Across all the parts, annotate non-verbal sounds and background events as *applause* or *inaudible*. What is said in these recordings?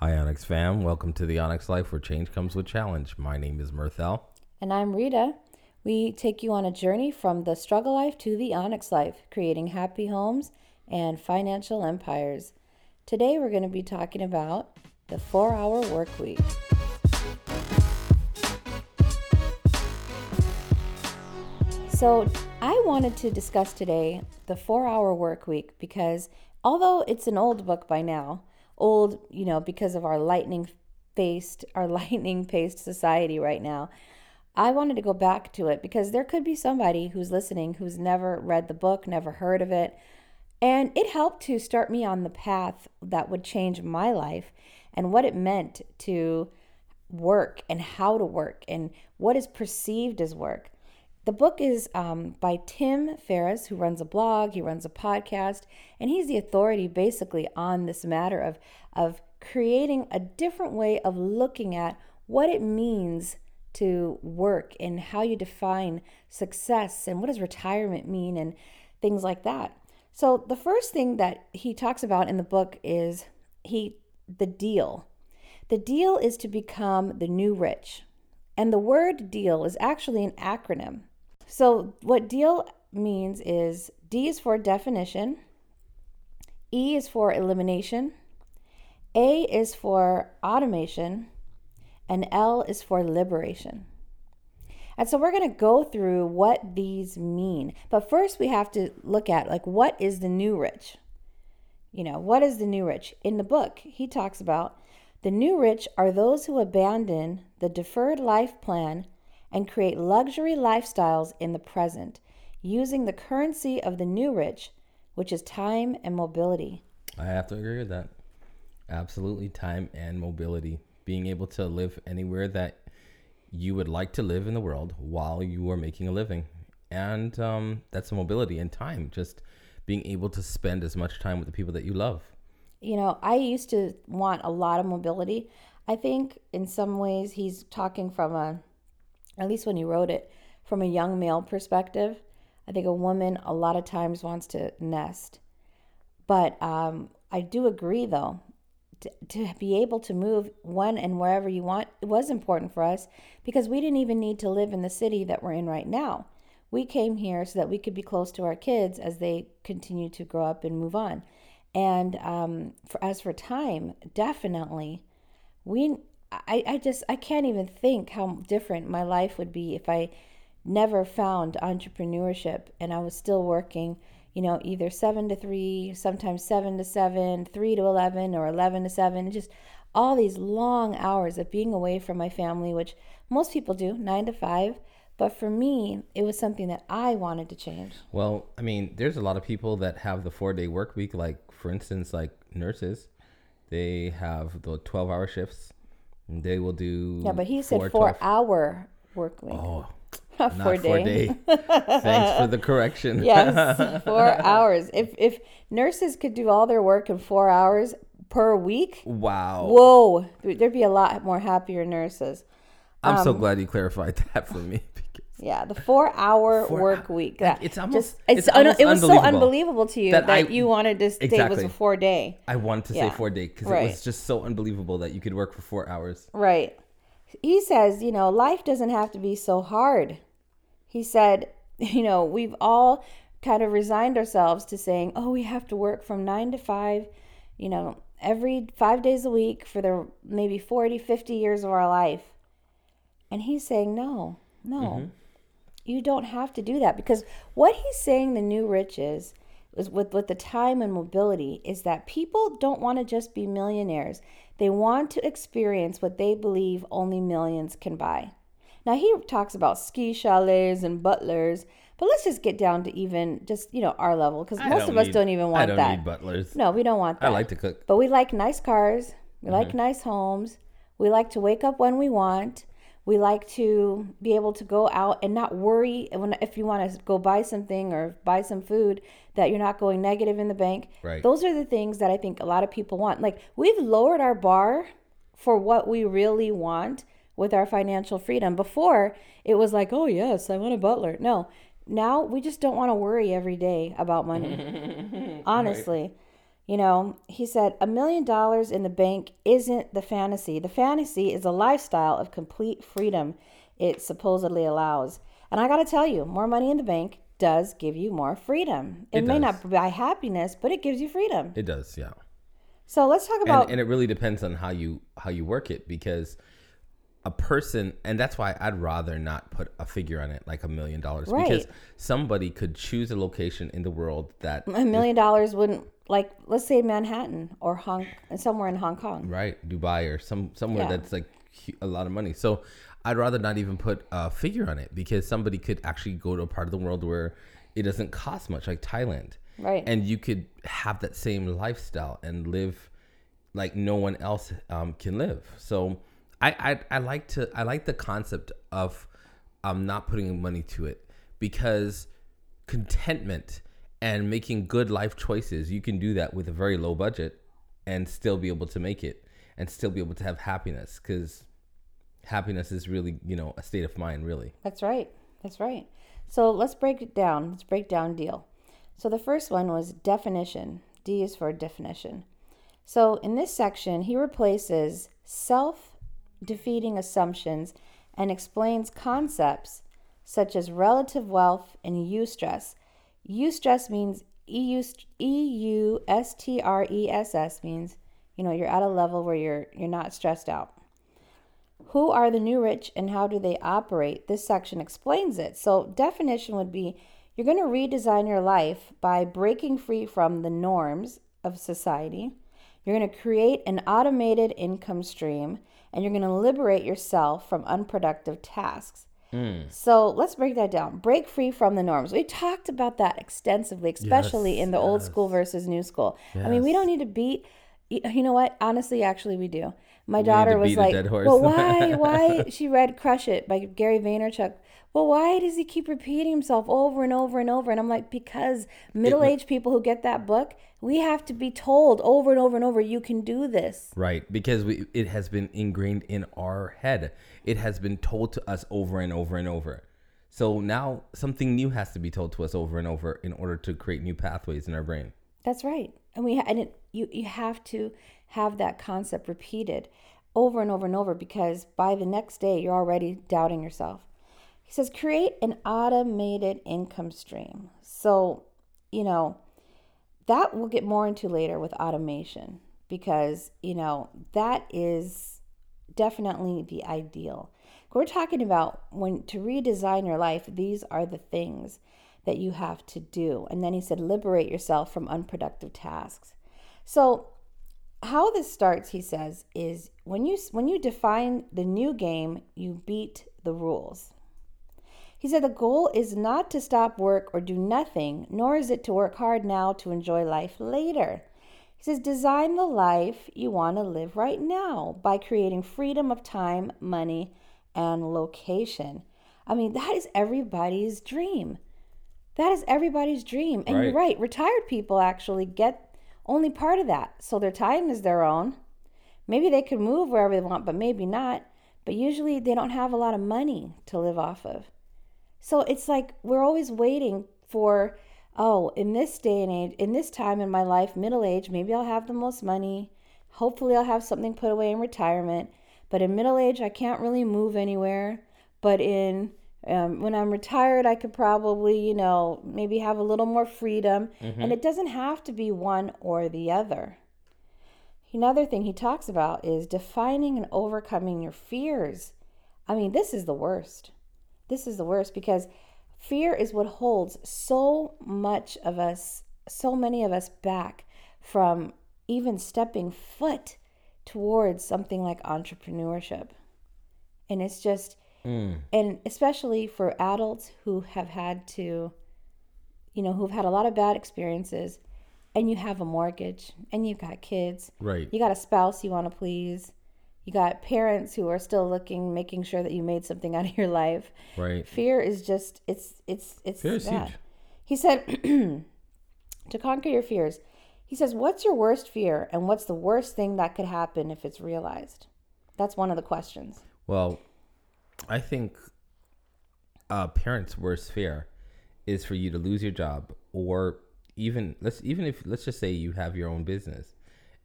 Hi, Onyx fam. Welcome to the Onyx Life where change comes with challenge. My name is Mirthell. And I'm Rita. We take you on a journey from the struggle life to the Onyx life, creating happy homes and financial empires. Today, we're going to be talking about the four hour work week. So, I wanted to discuss today the four hour work week because although it's an old book by now, old, you know, because of our lightning faced, our *laughs* lightning paced society right now. I wanted to go back to it because there could be somebody who's listening who's never read the book, never heard of it. And it helped to start me on the path that would change my life and what it meant to work and how to work and what is perceived as work. The book is um, by Tim Ferriss, who runs a blog, he runs a podcast, and he's the authority basically on this matter of, of creating a different way of looking at what it means to work and how you define success and what does retirement mean and things like that. So the first thing that he talks about in the book is he the deal. The deal is to become the new rich. And the word deal is actually an acronym. So, what deal means is D is for definition, E is for elimination, A is for automation, and L is for liberation. And so we're going to go through what these mean. But first we have to look at like what is the new rich? You know, what is the new rich? In the book, he talks about the new rich are those who abandon the deferred life plan and create luxury lifestyles in the present using the currency of the new rich, which is time and mobility. I have to agree with that. Absolutely, time and mobility. Being able to live anywhere that you would like to live in the world while you are making a living. And um, that's mobility and time, just being able to spend as much time with the people that you love. You know, I used to want a lot of mobility. I think in some ways he's talking from a at least when he wrote it, from a young male perspective. I think a woman a lot of times wants to nest. But um, I do agree, though, to, to be able to move when and wherever you want it was important for us because we didn't even need to live in the city that we're in right now. We came here so that we could be close to our kids as they continue to grow up and move on. And um, for, as for time, definitely, we I, I just I can't even think how different my life would be if I never found entrepreneurship and I was still working, you know, either seven to three, sometimes seven to seven, three to eleven, or eleven to seven. Just all these long hours of being away from my family, which most people do, nine to five. But for me, it was something that I wanted to change. Well, I mean, there's a lot of people that have the four day work week, like for instance, like nurses, they have the 12 hour shifts they will do. Yeah, but he said four 12. hour work week. Oh, *laughs* not four day. Day. *laughs* Thanks for the correction. yes, *laughs* four hours. If if nurses could do all their work in four hours per week, wow. Whoa, there'd be a lot more happier nurses. I'm um, so glad you clarified that for me. Yeah, the four-hour four work week. That it's almost just, it's, it's almost it was so unbelievable to you that, that I, you wanted to say exactly. it was a four day. I wanted to yeah. say four day because right. it was just so unbelievable that you could work for four hours. Right. He says, you know, life doesn't have to be so hard. He said, *laughs* you know, we've all kind of resigned ourselves to saying, oh, we have to work from nine to five, you know, every five days a week for the maybe 40, 50 years of our life. And he's saying, no, no. Mm-hmm you don't have to do that because what he's saying the new rich is is with with the time and mobility is that people don't want to just be millionaires. They want to experience what they believe only millions can buy. Now he talks about ski chalets and butlers, but let's just get down to even just you know our level because most of us don't even want I don't that. Need butlers. No, we don't want that. I like to cook, but we like nice cars. We mm-hmm. like nice homes. We like to wake up when we want. We like to be able to go out and not worry when if you want to go buy something or buy some food that you're not going negative in the bank. Right. Those are the things that I think a lot of people want. Like we've lowered our bar for what we really want with our financial freedom. Before it was like, oh yes, I want a butler. No, now we just don't want to worry every day about money. *laughs* Honestly. Right. You know, he said, a million dollars in the bank isn't the fantasy. The fantasy is a lifestyle of complete freedom it supposedly allows. And I got to tell you, more money in the bank does give you more freedom. It, It may does. not buy happiness, but it gives you freedom. It does, yeah. So let's talk about and, and it really depends on how you how you work it because a person and that's why I'd rather not put a figure on it like a million dollars because somebody could choose a location in the world that a million dollars wouldn't like let's say Manhattan or Hong somewhere in Hong Kong. right Dubai or some somewhere Yeah. that's like a lot of money so I'd rather not even put a figure on it because somebody could actually go to a part of the world where it doesn't cost much like Thailand Right. and you could have that same lifestyle and live like no one else um, can live. So I, I I like to I like the concept of um not putting money to it because contentment and making good life choices you can do that with a very low budget and still be able to make it and still be able to have happiness because happiness is really you know a state of mind really That's right. That's right. So let's break it down. Let's break down deal. So the first one was definition. D is for definition. So in this section, he replaces self defeating assumptions and explains concepts such as relative wealth and eustress. Eustress means E U S T R E S S means, you know, you're at a level where you're you're not stressed out. Who are the new rich and how do they operate? This section explains it. So, definition would be you're going to redesign your life by breaking free from the norms of society. You're going to create an automated income stream and you're going to liberate yourself from unproductive tasks. So, let's break that down. Break free from the norms. We talked about that extensively, especially Yes, in the old school versus new school. I mean, we don't need to beat you know what? Honestly, actually, we do. My to daughter was like, "Well, why? *laughs* Why?" She read "Crush It" by Gary Vaynerchuk. Well, why does he keep repeating himself over and over and over? And I'm like, because middle-aged people who get that book, we have to be told over and over and over, you can do this. Right, because we it has been ingrained in our head. It has been told to us over and over and over. So now something new has to be told to us over and over in order to create new pathways in our brain. That's right. And we and it, you you have to have that concept repeated over and over and over because by the next day you're already doubting yourself. He says create an automated income stream. So, you know, that we'll get more into later with automation because, you know, that is definitely the ideal. We're talking about when to redesign your life, these are the things that you have to do. And then he said, liberate yourself from unproductive tasks. So, how this starts, he says, is when you when you define the new game, you beat the rules. He said the goal is not to stop work or do nothing, nor is it to work hard now to enjoy life later. He says design the life you want to live right now by creating freedom of time, money, and location. I mean, that is everybody's dream. That is everybody's dream. And you're Right. right, retired people actually get only part of that. So their time is their own. Maybe they can move wherever they want, but maybe not. But usually they don't have a lot of money to live off of. So it's like we're always waiting for, oh, in this day and age, in this time in my life, middle age, maybe I'll have the most money. Hopefully I'll have something put away in retirement. But in middle age, I can't really move anywhere. But in um, when I'm retired, I could probably, you know, maybe have a little more freedom. And it doesn't have to be one or the other. Another thing he talks about is defining and overcoming your fears. I mean, this is the worst. This is the worst because fear is what holds so much of us, so many of us back from even stepping foot towards something like entrepreneurship. And it's just, hmm. and especially for adults who have had to, you know, who've had a lot of bad experiences, and you have a mortgage, and you've got kids, Right. you got a spouse you want to please, you got parents who are still looking, making sure that you made something *laughs* out of your life. Right. Fear is just, it's, it's, it's Fear is huge. He said, *clears throat* to conquer your fears, he says, what's your worst fear, and what's the worst thing that could happen if it's realized? That's one of the questions. Well, I think parent's worst fear is for you to lose your job or even let's even if let's just say you have your own business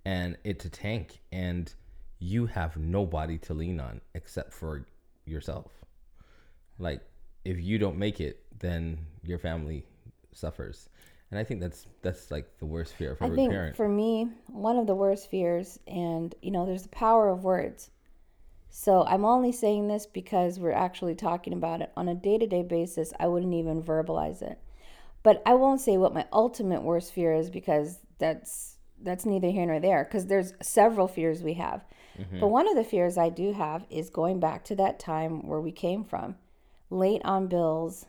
and it's a tank and you have nobody to lean on except for yourself. Like if you don't make it, then your family suffers. And I think that's that's like the worst fear for I think parent. for me, one of the worst fears, and you know, there's the power of words. So I'm only saying this because we're actually talking about it on a day to day basis. I wouldn't even verbalize it. But I won't say what my ultimate worst fear is because that's that's neither here nor there because there's several fears we have. Mm-hmm. But one of the fears I do have is going back to that time where we came from, late on bills,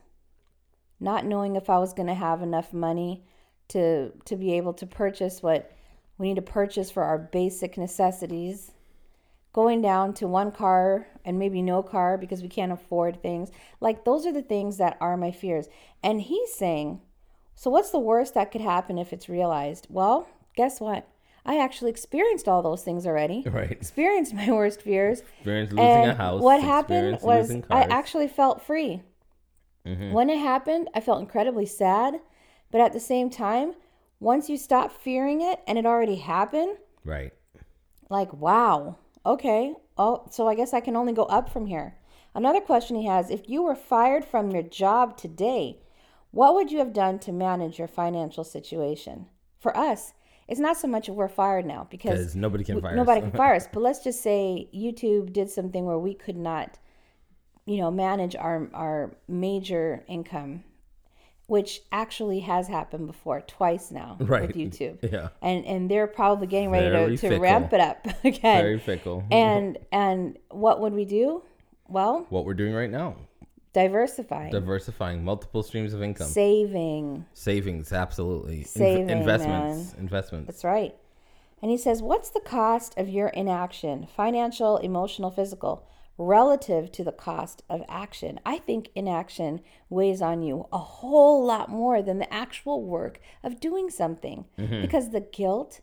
not knowing if I was going to have enough money to to be able to purchase what we need to purchase for our basic necessities. Going down to one car and maybe no car because we can't afford things. Like those are the things that are my fears. And he's saying, so what's the worst that could happen if it's realized? Well, guess what? I actually experienced all those things already. *laughs* right. Experienced my worst fears. Experience losing And a house. what happened was I actually felt free. Mhm. When it happened, I felt incredibly sad. But at the same time, once you stop fearing it and it already happened, Right. like, wow, okay. Oh, so I guess I can only go up from here. Another question he has if you were fired from your job today, what would you have done to manage your financial situation? For us, it's not so much we're fired now because nobody can we- fire nobody us. can fire us. But let's just say YouTube did something where we could not, you know, manage our our major income, which actually has happened before twice now Right. with YouTube. *laughs* Yeah. And and they're probably getting ready Very to, to ramp it up *laughs* again. Very fickle. and and what would we do? Well, what we're doing right now. Diversifying, Diversifying multiple streams of income. saving. Savings, absolutely. Saving, investments. Investments. That's right. And he says, What's the cost of your inaction, financial, emotional, physical, relative to the cost of action? I think inaction weighs on you a whole lot more than the actual work of doing something mm-hmm. because the guilt,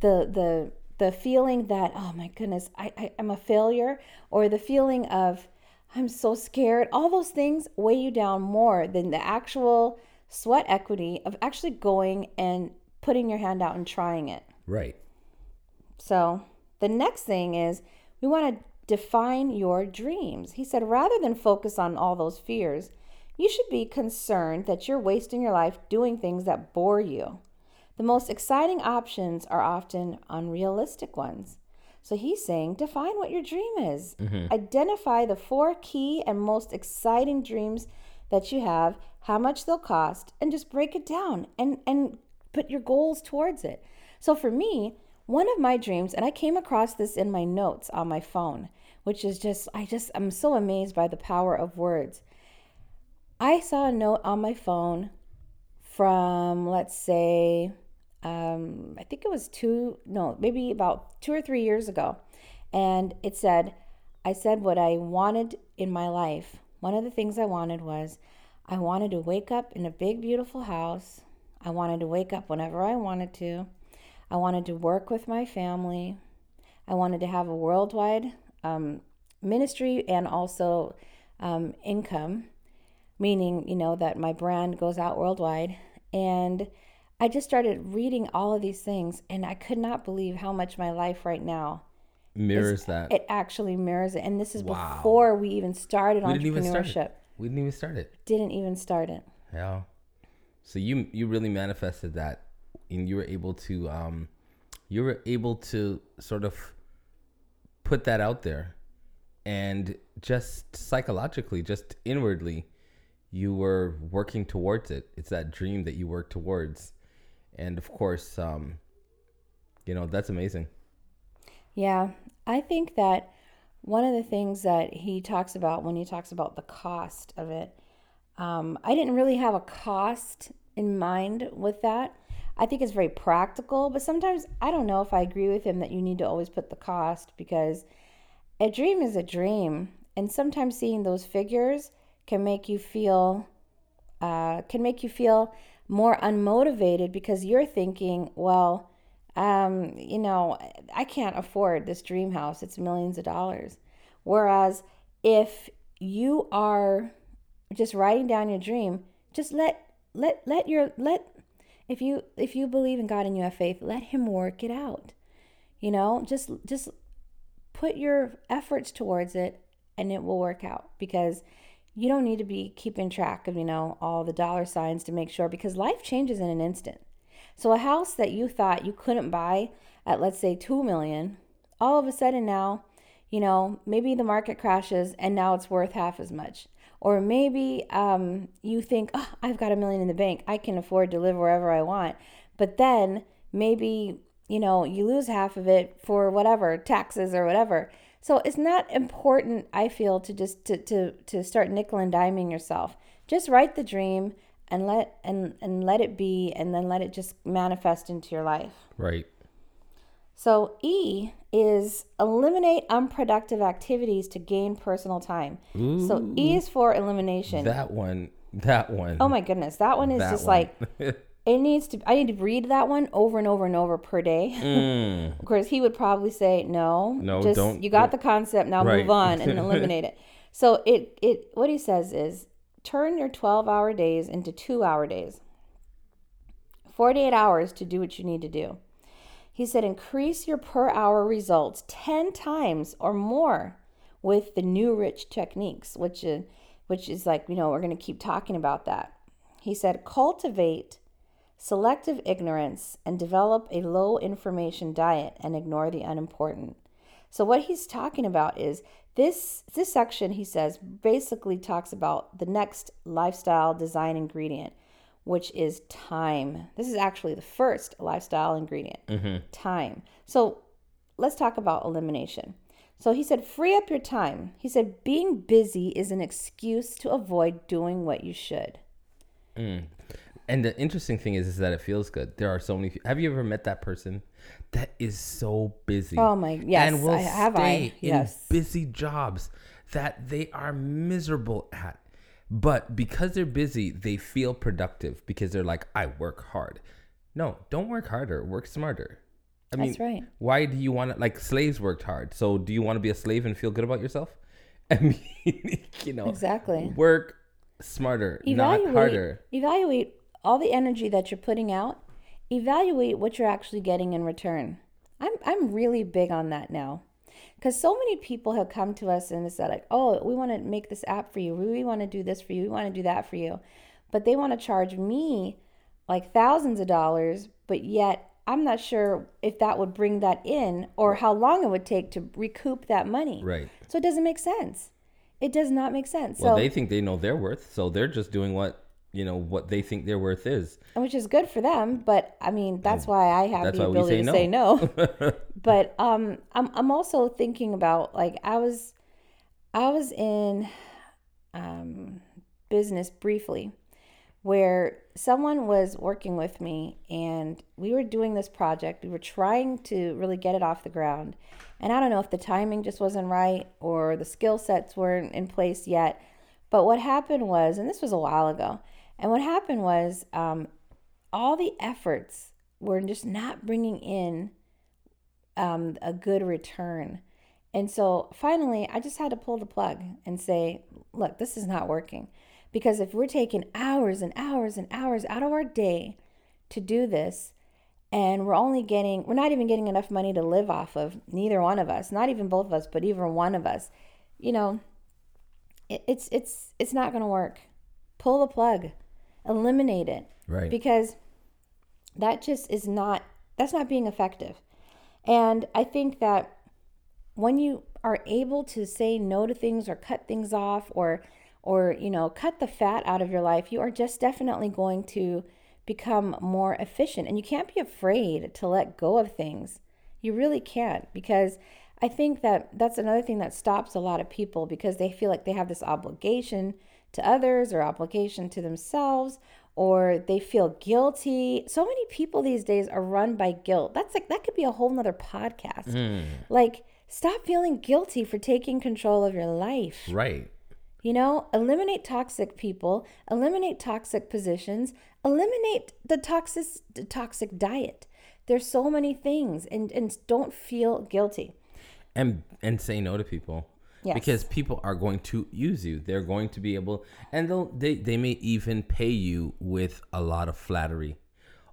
the, the, the feeling that, oh my goodness, I, I, I'm a failure, or the feeling of, I'm so scared, all those things weigh you down more than the actual sweat equity of actually going and putting your hand out and trying it. Right. So the next thing is we want to define your dreams. He said, rather than focus on all those fears, you should be concerned that you're wasting your life doing things that bore you. The most exciting options are often unrealistic ones. So he's saying, define what your dream is. Mm-hmm. Identify the four key and most exciting dreams that you have, how much they'll cost, and just break it down and, and put your goals towards it. So for me, one of my dreams, and I came across this in my notes on my phone, which is just, I just, I'm so amazed by the power of words. I saw a note on my phone from, let's say, um, I think it was two, no, maybe about two or three years ago. And it said, I said what I wanted in my life. One of the things I wanted was I wanted to wake up in a big, beautiful house. I wanted to wake up whenever I wanted to. I wanted to work with my family. I wanted to have a worldwide um, ministry and also um, income, meaning, you know, that my brand goes out worldwide. And I just started reading all of these things, and I could not believe how much my life right now Mirrors that. it actually mirrors it. And this is Wow. before we even started we didn't even start entrepreneurship. it. We didn't even start it. Didn't even start it. Yeah. So you you really manifested that, and you were able to um, you were able to sort of put that out there, and just psychologically, just inwardly, you were working towards it. It's that dream that you work towards, and of course, um, you know that's amazing. Yeah, I think that one of the things that he talks about when he talks about the cost of it, um, I didn't really have a cost in mind with that. I think it's very practical, but sometimes I don't know if I agree with him that you need to always put the cost because a dream is a dream, and sometimes seeing those figures can make you feel uh, can make you feel more unmotivated because you're thinking, well, um, you know, I can't afford this dream house. It's millions of dollars. Whereas if you are just writing down your dream, just let let let your let If you if you believe in God and you have faith, let him work it out. You know, just just put your efforts towards it and it will work out because you don't need to be keeping track of, you know, all the dollar signs to make sure because life changes in an instant. So a house that you thought you couldn't buy at let's say 2 million, all of a sudden now, you know, maybe the market crashes and now it's worth half as much. Or maybe um, you think, oh, I've got a million in the bank. I can afford to live wherever I want. But then maybe, you know, you lose half of it for whatever, taxes or whatever. So it's not important, I feel, to just to, to, to start nickel and diming yourself. Just write the dream and let and, and let it be and then let it just manifest into your life. Right. So E is eliminate unproductive activities to gain personal time. Ooh, So E is for elimination. that one. That one. oh my goodness, that one is that just one. like *laughs* it needs to. I need to read that one over and over and over per day. *laughs* Mm, Of course, he would probably say no. No, just, don't- You got don't- the concept. Now Right. move on and eliminate it. *laughs* So it it what he says is turn your twelve hour days into two hour days. Forty eight hours to do what you need to do. He said increase your per hour results ten times or more with the new rich techniques, which is which is like you know we're going to keep talking about that. He said cultivate selective ignorance and develop a low information diet and ignore the unimportant. So what he's talking about is this this section he says basically talks about the next lifestyle design ingredient which is time. This is actually the first lifestyle ingredient. Mm-hmm. Time. So let's talk about elimination. So he said free up your time. He said being busy is an excuse to avoid doing what you should. Mm. And the interesting thing is, is that it feels good. There are so many. Have you ever met that person that is so busy? Oh my- yes, and will I- have I. Yes. in busy jobs that they are miserable at. But because they're busy, they feel productive because they're like, I work hard. No, don't work harder. Work smarter. I mean, That's right. why do you want to like slaves worked hard? So do you want to be a slave and feel good about yourself? *laughs* I mean, *laughs* you know, Exactly. Work smarter, not harder. evaluate all the energy that you're putting out evaluate what you're actually getting in return. I'm i'm really big on that now. Because so many people have come to us and said like oh we want to make this app for you. We want to do this for you. We want to do that for you. But they want to charge me like thousands of dollars but yet i'm not sure if that would bring that in or how long it would take to recoup that money. Right. so it doesn't make sense. It does not make sense. Well, so they think they know their worth, so they're just doing what you know what they think their worth is. which is good for them. But I mean, that's why I have That's the ability say to say no. *laughs* but um, I'm I'm also thinking about like I was, I was in, um, business briefly, where someone was working with me and we were doing this project. We were trying to really get it off the ground, and I don't know if the timing just wasn't right or the skill sets weren't in place yet. But what happened was, and this was a while ago, and what happened was um, all the efforts were just not bringing in um, a good return. And so finally, I just had to pull the plug and say, look, this is not working. Because if we're taking hours and hours and hours out of our day to do this, and we're only getting, we're not even getting enough money to live off of, neither one of us, not even both of us, but even one of us, you know, it, it's, it's, it's not going to work. Pull the plug, eliminate it. Right. because that just is not that's not being effective. And i think that when you are able to say no to things or cut things off or or you know cut the fat out of your life you are just definitely going to become more efficient. And you can't be afraid to let go of things. You really can't because i think that that's another thing that stops a lot of people because they feel like they have this obligation to others or obligation to themselves or they feel guilty. So many people these days are run by guilt. That's like that could be a whole nother podcast. Mm. Like stop feeling guilty for taking control of your life. Right. You know, eliminate toxic people, eliminate toxic positions, eliminate the toxic the toxic diet. There's so many things and and don't feel guilty. and and say no to people Yes. because people are going to use you they're going to be able and they'll they, they may even pay you with a lot of flattery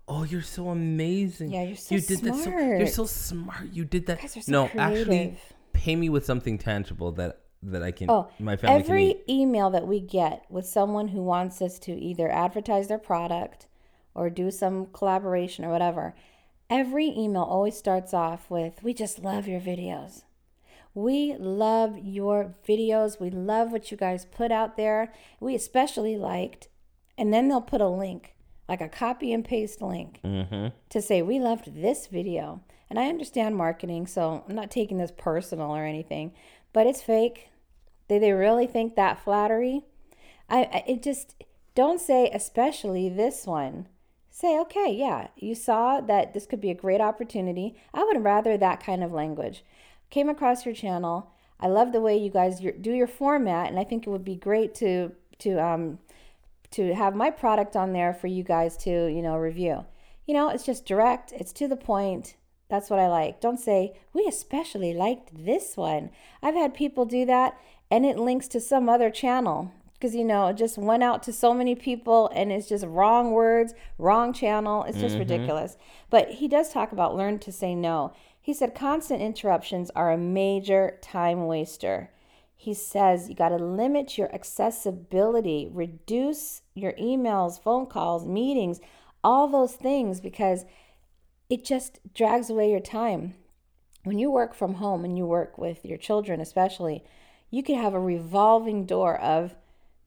Oh, you're so amazing. Yeah, you're so you did that so you're so smart. smart. You did that. so no, actually pay me with something tangible that that I can Oh, my family can every email that we get with someone who wants us to either advertise their product or do some collaboration or whatever, every email always starts off with, We just love your videos. We love your videos. We love what you guys put out there. We especially liked, and then they'll put a link, like a copy and paste link mm-hmm. to say, We loved this video. And I understand marketing, so I'm not taking this personal or anything, but it's fake. Do they really think that flattery? I, I it just don't say especially this one. Say okay, yeah, you saw that this could be a great opportunity. I would rather that kind of language. Came across your channel. I love the way you guys do your format, and I think it would be great to to um to have my product on there for you guys to you know review. You know, it's just direct. It's to the point. That's what I like. Don't say, we especially liked this one. I've had people do that and it links to some other channel because, you know, it just went out to so many people and it's just wrong words, wrong channel. It's just ridiculous. But he does talk about learn to say no. He said constant interruptions are a major time waster. He says you got to limit your accessibility, reduce your emails, phone calls, meetings, all those things because it just drags away your time. When you work from home and you work with your children, especially, you could have a revolving door of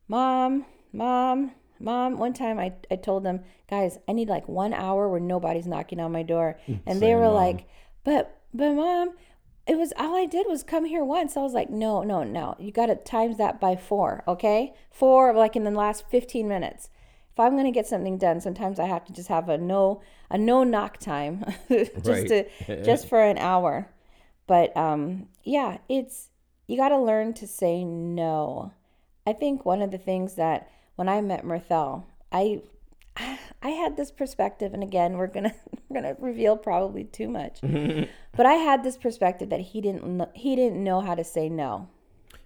mom, mom, mom. One time I, I told them, guys, I need like one hour where nobody's knocking on my door. Mm, and they were Mom. like, but, but mom, it was all I did was come here once. I was like, no, no, no. You got to times that by four, okay? Four, like in the last 15 minutes if I'm going to get something done, sometimes I have to just have a no a no knock time, *laughs* just Right. to *laughs* just for an hour. But um, yeah, it's you got to learn to say no. I think one of the things that when I met Mirthell, I I had this perspective, and again, we're gonna *laughs* we're gonna reveal probably too much, but I had this perspective that he didn't kn- he didn't know how to say no.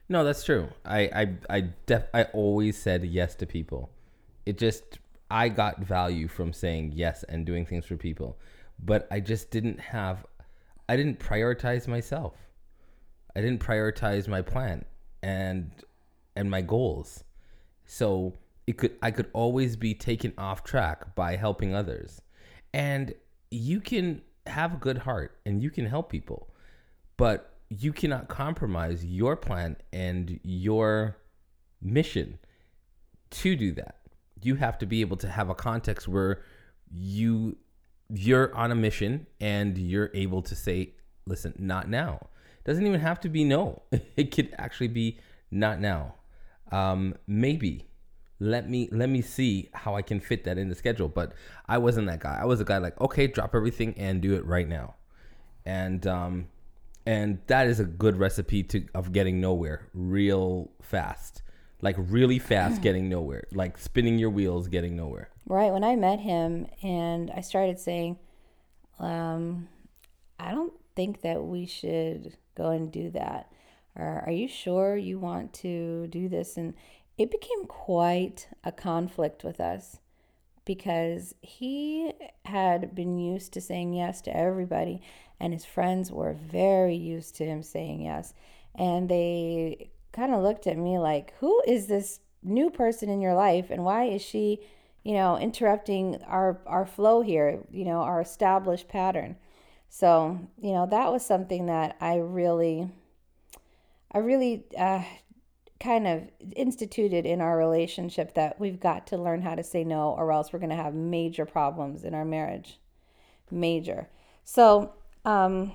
No, that's true. I I I def I always said yes to people. It just I got value from saying yes and doing things for people, but I just didn't have I didn't prioritize myself. I didn't prioritize my plan and and my goals. So it could I could always be taken off track by helping others. And you can have a good heart and you can help people but you cannot compromise your plan and your mission to do that. You have to be able to have a context where you you're on a mission and you're able to say, "Listen, not now." Doesn't even have to be no. *laughs* It could actually be not now. Um, maybe let me let me see how I can fit that in the schedule. But I wasn't that guy. I was a guy like, okay, drop everything and do it right now and um, and that is a good recipe to of getting nowhere real fast, like really fast getting nowhere, like spinning your wheels getting nowhere. Right. When I met him and I started saying, um, I don't think that we should go and do that. Or are you sure you want to do this? And it became quite a conflict with us because he had been used to saying yes to everybody, and his friends were very used to him saying yes. And they kind of looked at me like, Who is this new person in your life, and why is she, you know, interrupting our, our flow here, you know, our established pattern? So, you know, that was something that I really, I really uh, kind of instituted in our relationship that we've got to learn how to say no, or else we're going to have major problems in our marriage. Major. So, um,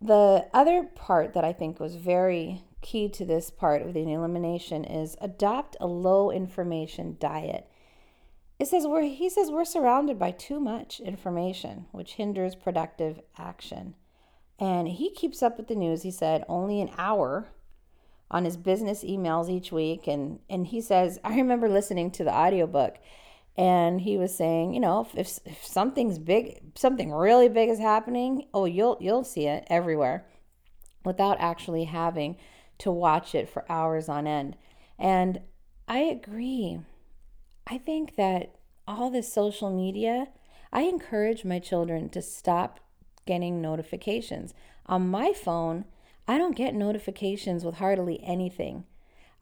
the other part that I think was very key to this part of the elimination is adopt a low information diet. It says we're he says we're surrounded by too much information, which hinders productive action. And he keeps up with the news. He said only an hour on his business emails each week and and he says *laughs* I remember listening to the audiobook and he was saying, you know, if, if, if something's big, something really big is happening, oh, you'll you'll see it everywhere without actually having to watch it for hours on end. And I agree. I think that all this social media, I encourage my children to stop getting notifications. On my phone, I don't get notifications with hardly anything.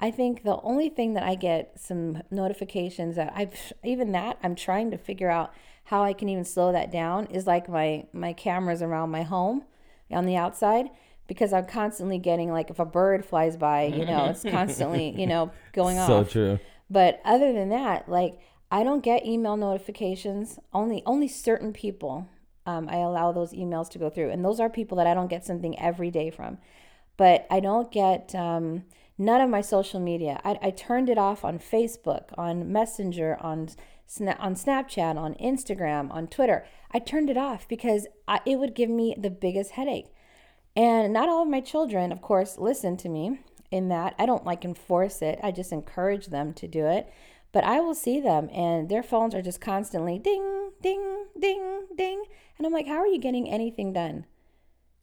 I think the only thing that I get some notifications that I've even that I'm trying to figure out how I can even slow that down is like my my cameras around my home on the outside because I'm constantly getting like if a bird flies by, you know, it's constantly, *laughs* you know, going off. So true. But other than that, like I don't get email notifications. Only only certain people um, I allow those emails to go through, and those are people that I don't get something every day from. But I don't get um, none of my social media. I, I turned it off on Facebook, on Messenger, on on Snapchat, on Instagram, on Twitter. I turned it off because I, it would give me the biggest headache. And not all of my children, of course, listen to me in that. I don't like enforce it. I just encourage them to do it. But I will see them and their phones are just constantly ding, ding, ding, ding. And I'm like, how are you getting anything done?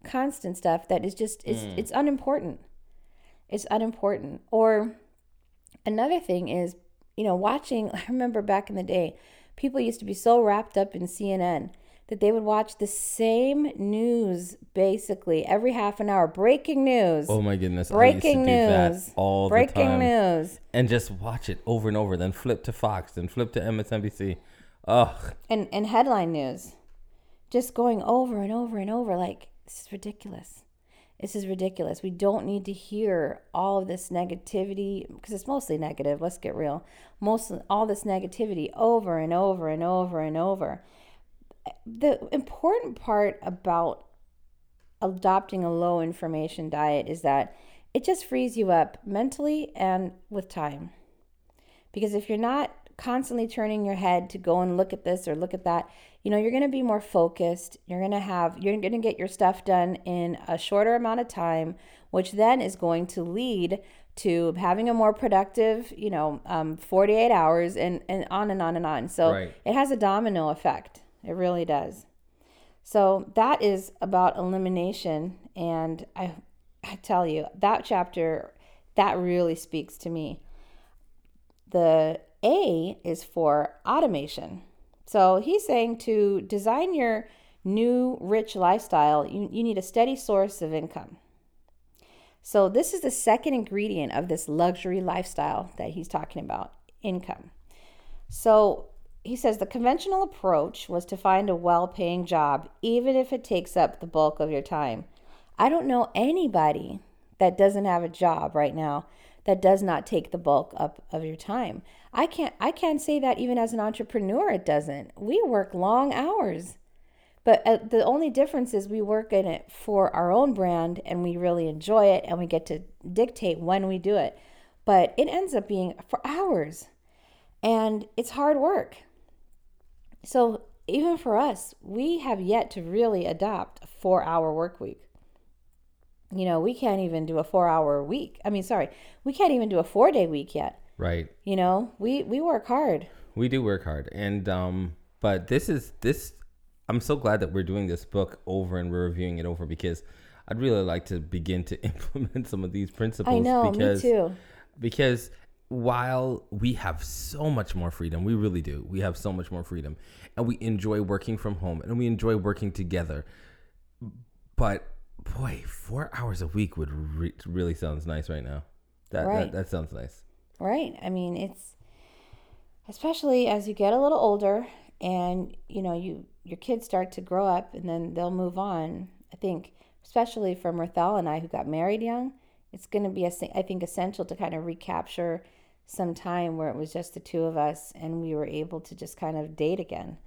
Constant stuff that is just it's mm. it's unimportant. It's unimportant. Or another thing is, you know, watching *laughs* I remember back in the day, people used to be so wrapped up in CNN that they would watch the same news basically every half an hour. Breaking news. Oh my goodness! Breaking news. all Breaking the time. news. And just watch it over and over. Then flip to Fox. Then flip to MSNBC. Ugh. And and headline news, just going over and over and over. Like this is ridiculous. This is ridiculous. We don't need to hear all of this negativity because it's mostly negative. Let's get real. Most all this negativity over and over and over and over the important part about adopting a low information diet is that it just frees you up mentally and with time. Because if you're not constantly turning your head to go and look at this or look at that, you know, you're going to be more focused. You're going to have, you're going to get your stuff done in a shorter amount of time, which then is going to lead to having a more productive, you know, um, 48 hours and, and on and on and on. So right. it has a domino effect. It really does. So that is about elimination. And I, I tell you, that chapter, that really speaks to me. The A is for automation. So he's saying to design your new rich lifestyle, you, you need a steady source of income. So, this is the second ingredient of this luxury lifestyle that he's talking about income. So, he says the conventional approach was to find a well paying job, even if it takes up the bulk of your time. I don't know anybody that doesn't have a job right now that does not take the bulk up of your time. I can't I can't say that even as an entrepreneur it doesn't. We work long hours. But uh, the only difference is we work in it for our own brand and we really enjoy it and we get to dictate when we do it. But it ends up being for hours. And it's hard work. So even for us, we have yet to really adopt a four hour work week. You know, we can't even do a four hour week. I mean, sorry, we can't even do a four day week yet. Right. You know, we, we work hard. We do work hard. And, um, but this is, this, I'm so glad that we're doing this book over and we're reviewing it over because I'd really like to begin to *laughs* implement some of these principles. I know, because, me too. Because while we have so much more freedom, we really do. We have so much more freedom, and we enjoy working from home, and we enjoy working together. But boy, four hours a week would re- really sounds nice right now. That, right. that that sounds nice. Right. I mean, it's especially as you get a little older, and you know, you your kids start to grow up, and then they'll move on. I think, especially for Mirthell and I, who got married young, it's going to be, I think, essential to kind of recapture some time where it was just the two of us and we were able to just kind of date again.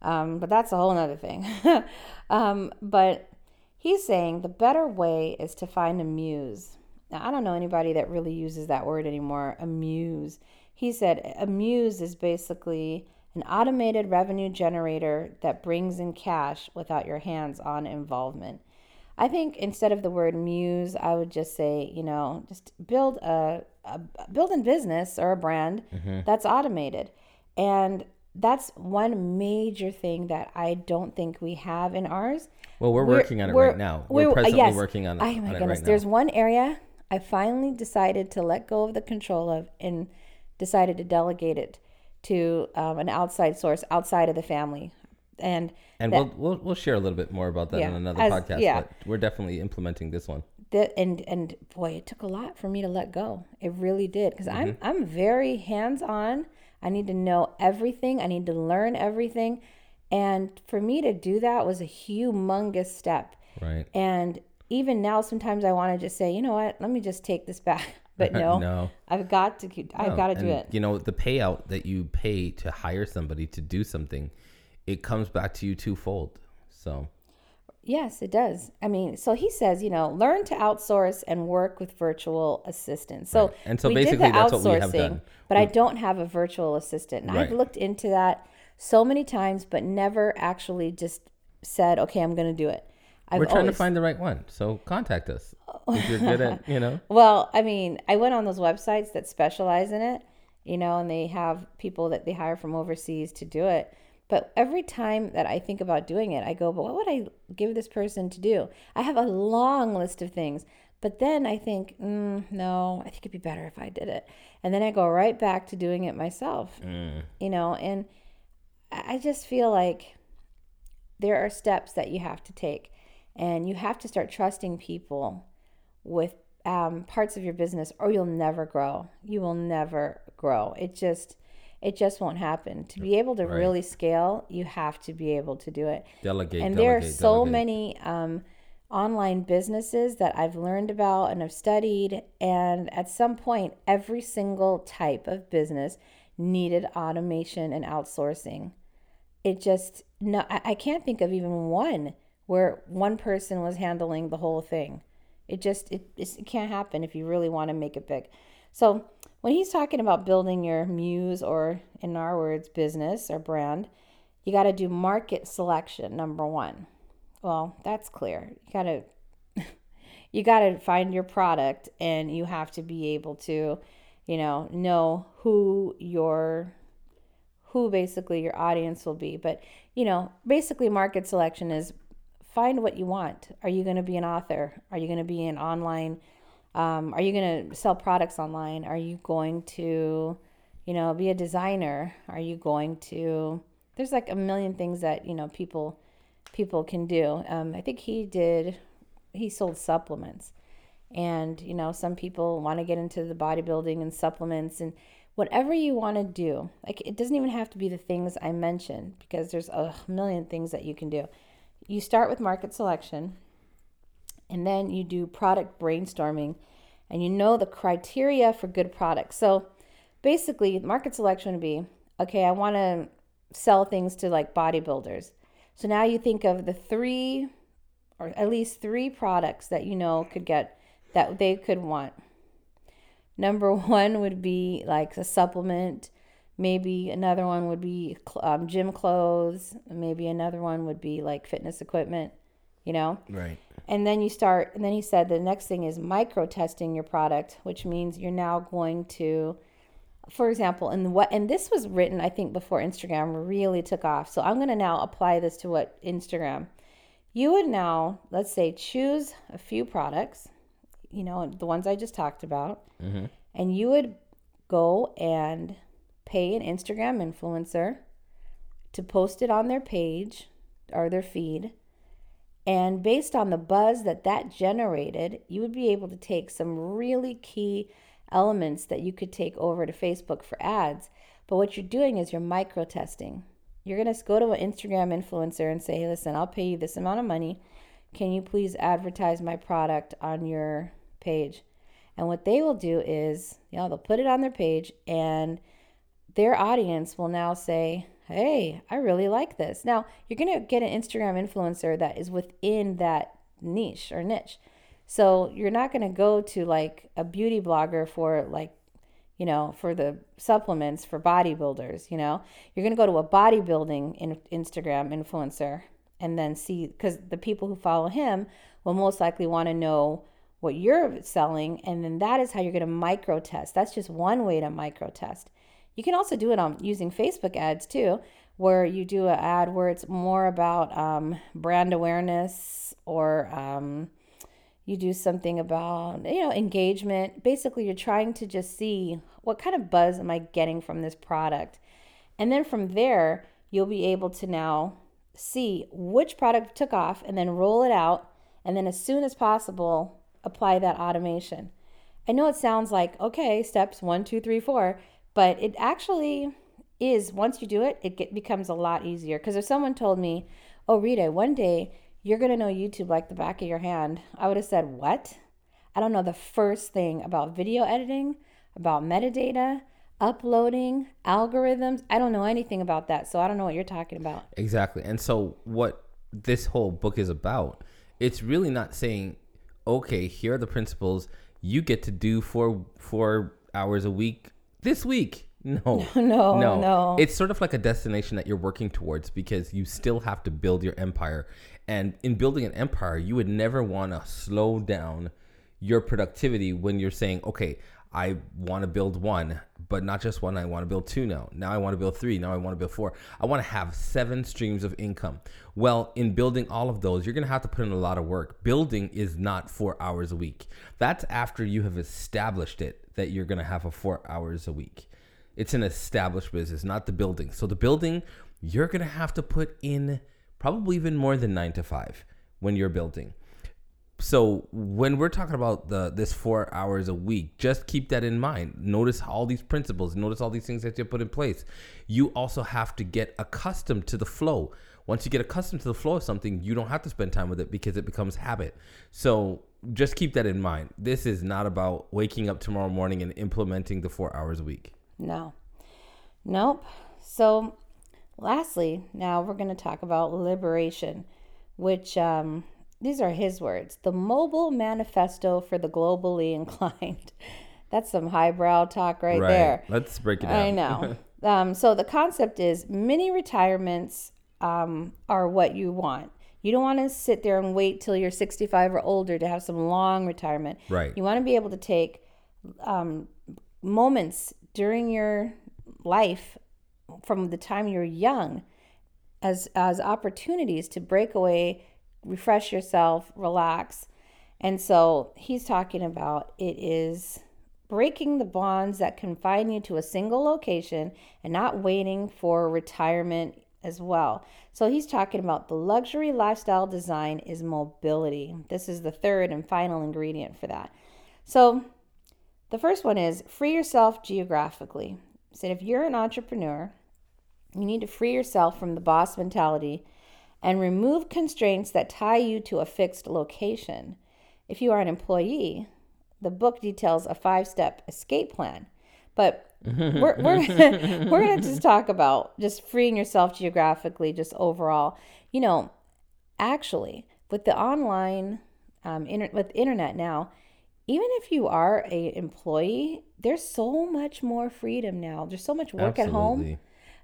Um, but that's a whole other thing. *laughs* um, but he's saying the better way is to find a muse. Now, I don't know anybody that really uses that word anymore, a muse. He said a muse is basically an automated revenue generator that brings in cash without your hands on involvement. I think instead of the word muse, I would just say, you know, just build a, a build a business or a brand mm-hmm. that's automated. And that's one major thing that I don't think we have in ours. Well, we're, we're working on it right now. We're, we're presently yes. working on, it, oh my on goodness. Right There's one area I finally decided to let go of the control of and decided to delegate it to um, an outside source outside of the family. and and that- we'll, we'll we'll share a little bit more about that Yeah, in another as- podcast. yeah. But we're definitely implementing this one. That and and boy it took a lot for me to let go it really did because i'm Mm-hmm. i'm very hands on i need to know everything i need to learn everything and for me to do that was a humongous step Right. and even now sometimes i want to just say you know what let me just take this back *laughs* but no, *laughs* No. i've got to keep- i've No, got to do it You know, the payout that you pay to hire somebody to do something, it comes back to you twofold. So Yes, it does. I mean, so he says, you know, learn to outsource and work with virtual assistants. So, Right. And so we did basically the that's what we have outsourcing, done. But I don't have a virtual assistant. And I've looked into that so many times, but never actually just said, okay, I'm going to do it. I've we're trying to always- find the right one. So contact us *laughs* if you're good at, you know. Well, I mean, I went on those websites that specialize in it, you know, and they have people that they hire from overseas to do it. But every time that I think about doing it, I go, but what would I give this person to do? I have a long list of things. But then I think, mm, no, I think it'd be better if I did it. And then I go right back to doing it myself, you know, and I I just feel like there are steps that you have to take. And you have to start trusting people with um, parts of your business or you'll never grow you will never grow it just it just won't happen to be able to Right. really scale you have to be able to do it Delegate. and there are so delegate. many um, online businesses that i've learned about and i've studied and at some point every single type of business needed automation and outsourcing it just no I, I can't think of even one where one person was handling the whole thing it just it, it can't happen if you really want to make it big so when he's talking about building your muse or in our words business or brand you got to do market selection number one. Well that's clear. You got to *laughs* you got to find your product and you have to be able to you know know who your who basically your audience will be. But you know basically market selection is find what you want. Are you going to be an author? Are you going to be an online um, are you going to sell products online? Are you going to you know be a designer? Are you going to there's like a million things that you know people people can do. Um, i think he did he sold supplements. And you know some people want to get into the bodybuilding and supplements and whatever you want to do. Like it doesn't even have to be the things i mentioned because there's a million things that you can do. You start with market selection and then you do product brainstorming and you know the criteria for good products so basically market selection would be okay i want to sell things to like bodybuilders so now you think of the three or at least three products that you know could get that they could want. Number *laughs* one would be like a supplement. Maybe another one would be um, gym clothes. Maybe another one would be like fitness equipment, you know? Right. And then you start, and then he said the next thing is micro testing your product, which means you're now going to, for example, and what, and this was written, I think, before Instagram really took off. So I'm going to now apply this to what Instagram. You would now, let's say, choose a few products, you know, the ones I just talked about, mm-hmm. and you would go and pay an Instagram influencer to post it on their page or their feed. And based on the buzz that that generated, you would be able to take some really key elements that you could take over to Facebook for ads. But what you're doing is you're micro testing. You're going to go to an Instagram influencer and say, hey, listen, I'll pay you this amount of money. Can you please advertise my product on your page? And what they will do is, you know, they'll put it on their page and their audience will now say, Hey, I really like this. Now, you're going to get an Instagram influencer that is within that niche or niche. So you're not going to go to like a beauty blogger for like, you know, for the supplements for bodybuilders, you know, you're going to go to a bodybuilding in, Instagram influencer and then see, because the people who follow him will most likely want to know what you're selling. And then that is how you're going to micro test. That's just one way to micro test. You can also do it on using Facebook ads too, where you do an ad where it's more about um, brand awareness or um, you do something about you know engagement. Basically, you're trying to just see what kind of buzz am I getting from this product, and then from there you'll be able to now see which product took off and then roll it out and then as soon as possible apply that automation. I know it sounds like okay, steps one, two, three, four, but it actually is once you do it, it get, becomes a lot easier. Because if someone told me, "Oh, Rita, one day you're gonna know YouTube like the back of your hand," I would have said, "What? I don't know the first thing about video editing, about metadata." uploading algorithms i don't know anything about that so i don't know what you're talking about Exactly. And so what this whole book is about, it's really not saying, okay, here are the principles you get to do for four hours a week this week. No. *laughs* no no no. It's sort of like a destination that you're working towards because you still have to build your empire. And in building an empire, you would never want to slow down your productivity when you're saying, okay, I want to build one, but not just one. I want to build two now. Now I want to build three. Now I want to build four. I want to have seven streams of income. Well, in building all of those, you're going to have to put in a lot of work. Building is not four hours a week. That's after you have established it that you're going to have a four hours a week. It's an established business, not the building. So the building, you're going to have to put in probably even more than nine to five when you're building. So when we're talking about the this four hours a week just keep that in mind. Notice all these principles. Notice all these things that you put in place. You also have to get accustomed to the flow. Once you get accustomed to the flow of something you don't have to spend time with it because it becomes habit. So just keep that in mind this is not about waking up tomorrow morning and implementing the four hours a week no nope so lastly now we're going to talk about liberation which um, these are his words the mobile manifesto for the globally *laughs* inclined. That's some highbrow talk right, there. let's break it down I know. *laughs* um, so the concept is mini retirements um, are what you want. You don't want to sit there and wait till you're 65 or older to have some long retirement. Right. You want to be able to take um, moments during your life from the time you're young as as opportunities to break away refresh yourself, relax. And so he's talking about it is breaking the bonds that confine you to a single location and not waiting for retirement as well. So he's talking about the luxury lifestyle design is mobility. This is the third and final ingredient for that. So the first one is free yourself geographically. So if you're an entrepreneur, you need to free yourself from the boss mentality and remove constraints that tie you to a fixed location. If you are an employee, the book details a five step escape plan. But we're, we're, *laughs* we're going to just talk about just freeing yourself geographically, just overall. You know, actually, with the online, um, inter- with internet now, even if you are a employee, there's so much more freedom now. There's so much work Absolutely. at home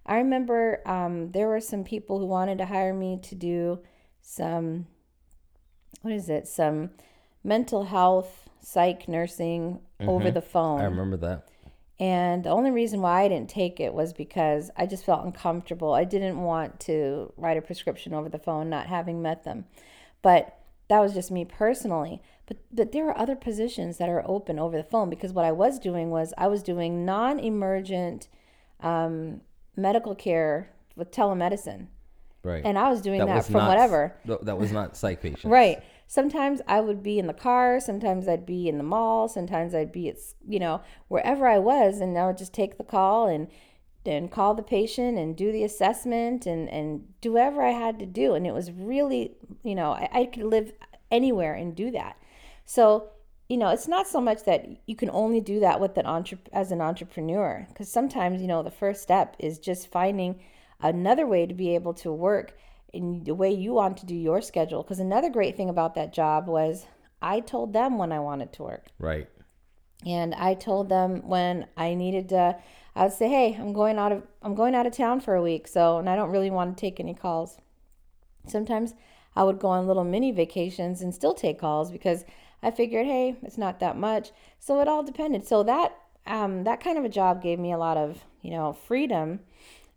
I remember um, there were some people who wanted to hire me to do some, what is it, some mental health, psych nursing mm-hmm. over the phone. I remember that. And the only reason why I didn't take it was because I just felt uncomfortable. I didn't want to write a prescription over the phone, not having met them. But that was just me personally. But but there are other positions that are open over the phone because what I was doing was I was doing non-emergent um, medical care with telemedicine. Right. And I was doing that, that from not, whatever. That was not psych patients. right. Sometimes I would be in the car, sometimes I'd be in the mall, sometimes I'd be at, you know, wherever I was and I would just take the call and and call the patient and do the assessment and and do whatever I had to do and it was really, you know, I, I could live anywhere and do that. So you know, it's not so much that you can only do that with an entre- as an entrepreneur, because sometimes you know the first step is just finding another way to be able to work in the way you want to do your schedule. Because another great thing about that job was I told them when I wanted to work. Right. And I told them when I needed to. I would say, "Hey, I'm going out of I'm going out of town for a week, so and I don't really want to take any calls." Sometimes I would go on little mini vacations and still take calls because I figured, hey, it's not that much. So it all depended. So that um, that kind of a job gave me a lot of you know freedom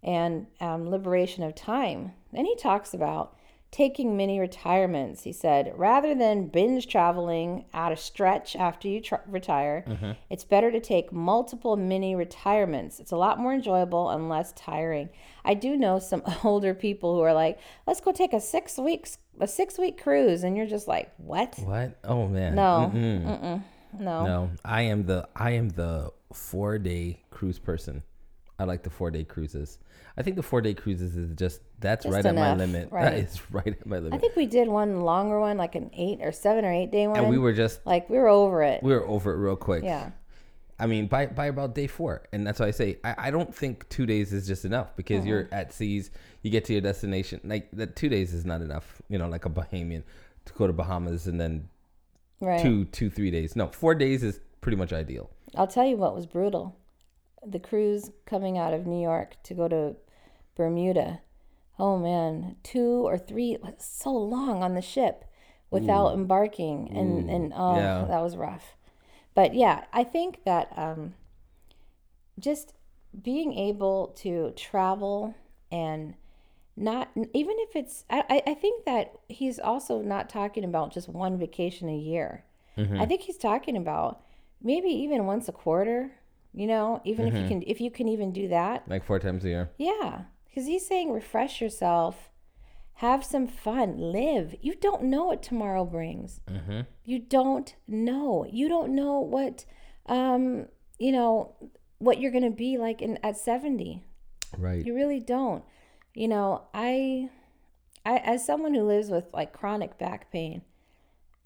and um, liberation of time. And he talks about taking mini retirements. He said, rather than binge traveling at a stretch after you tra- retire, Mm-hmm. it's better to take multiple mini retirements. It's a lot more enjoyable and less tiring. I do know some *laughs* older people who are like, let's go take a six weeks a six week cruise, and you're just like, what? What? Oh man. No, Mm-mm. Mm-mm. no, No, I am the I am the four day cruise person. I like the four day cruises. I think the four day cruises is just that's Just right at my limit. right. That is *laughs* right at my limit. I think we did one longer one, like an eight or seven or eight day one. and we were just like, we were over it. we were over it real quick. yeah. I mean, by by about day four, and that's why I say I, I don't think two days is just enough because you're Mm-hmm. at seas, you get to your destination. Like that, two days is not enough. You know, like a Bahamian to go to Bahamas and then Right. two two three days. No, four days is pretty much ideal. I'll tell you what was brutal. The cruise coming out of New York to go to Bermuda. Oh man, two or three so long on the ship without embarking and and oh Yeah. that was rough. But yeah, I think that um just being able to travel and not even if it's I, I- I think that he's also not talking about just one vacation a year i think he's talking about maybe even once a quarter you know even if you can if you can even do that Like four times a year. yeah because he's saying refresh yourself have some fun live you don't know what tomorrow brings Mm-hmm. you don't know you don't know what um you know what you're gonna be like in at 70 Right. you really don't. You know, I, I as someone who lives with like chronic back pain,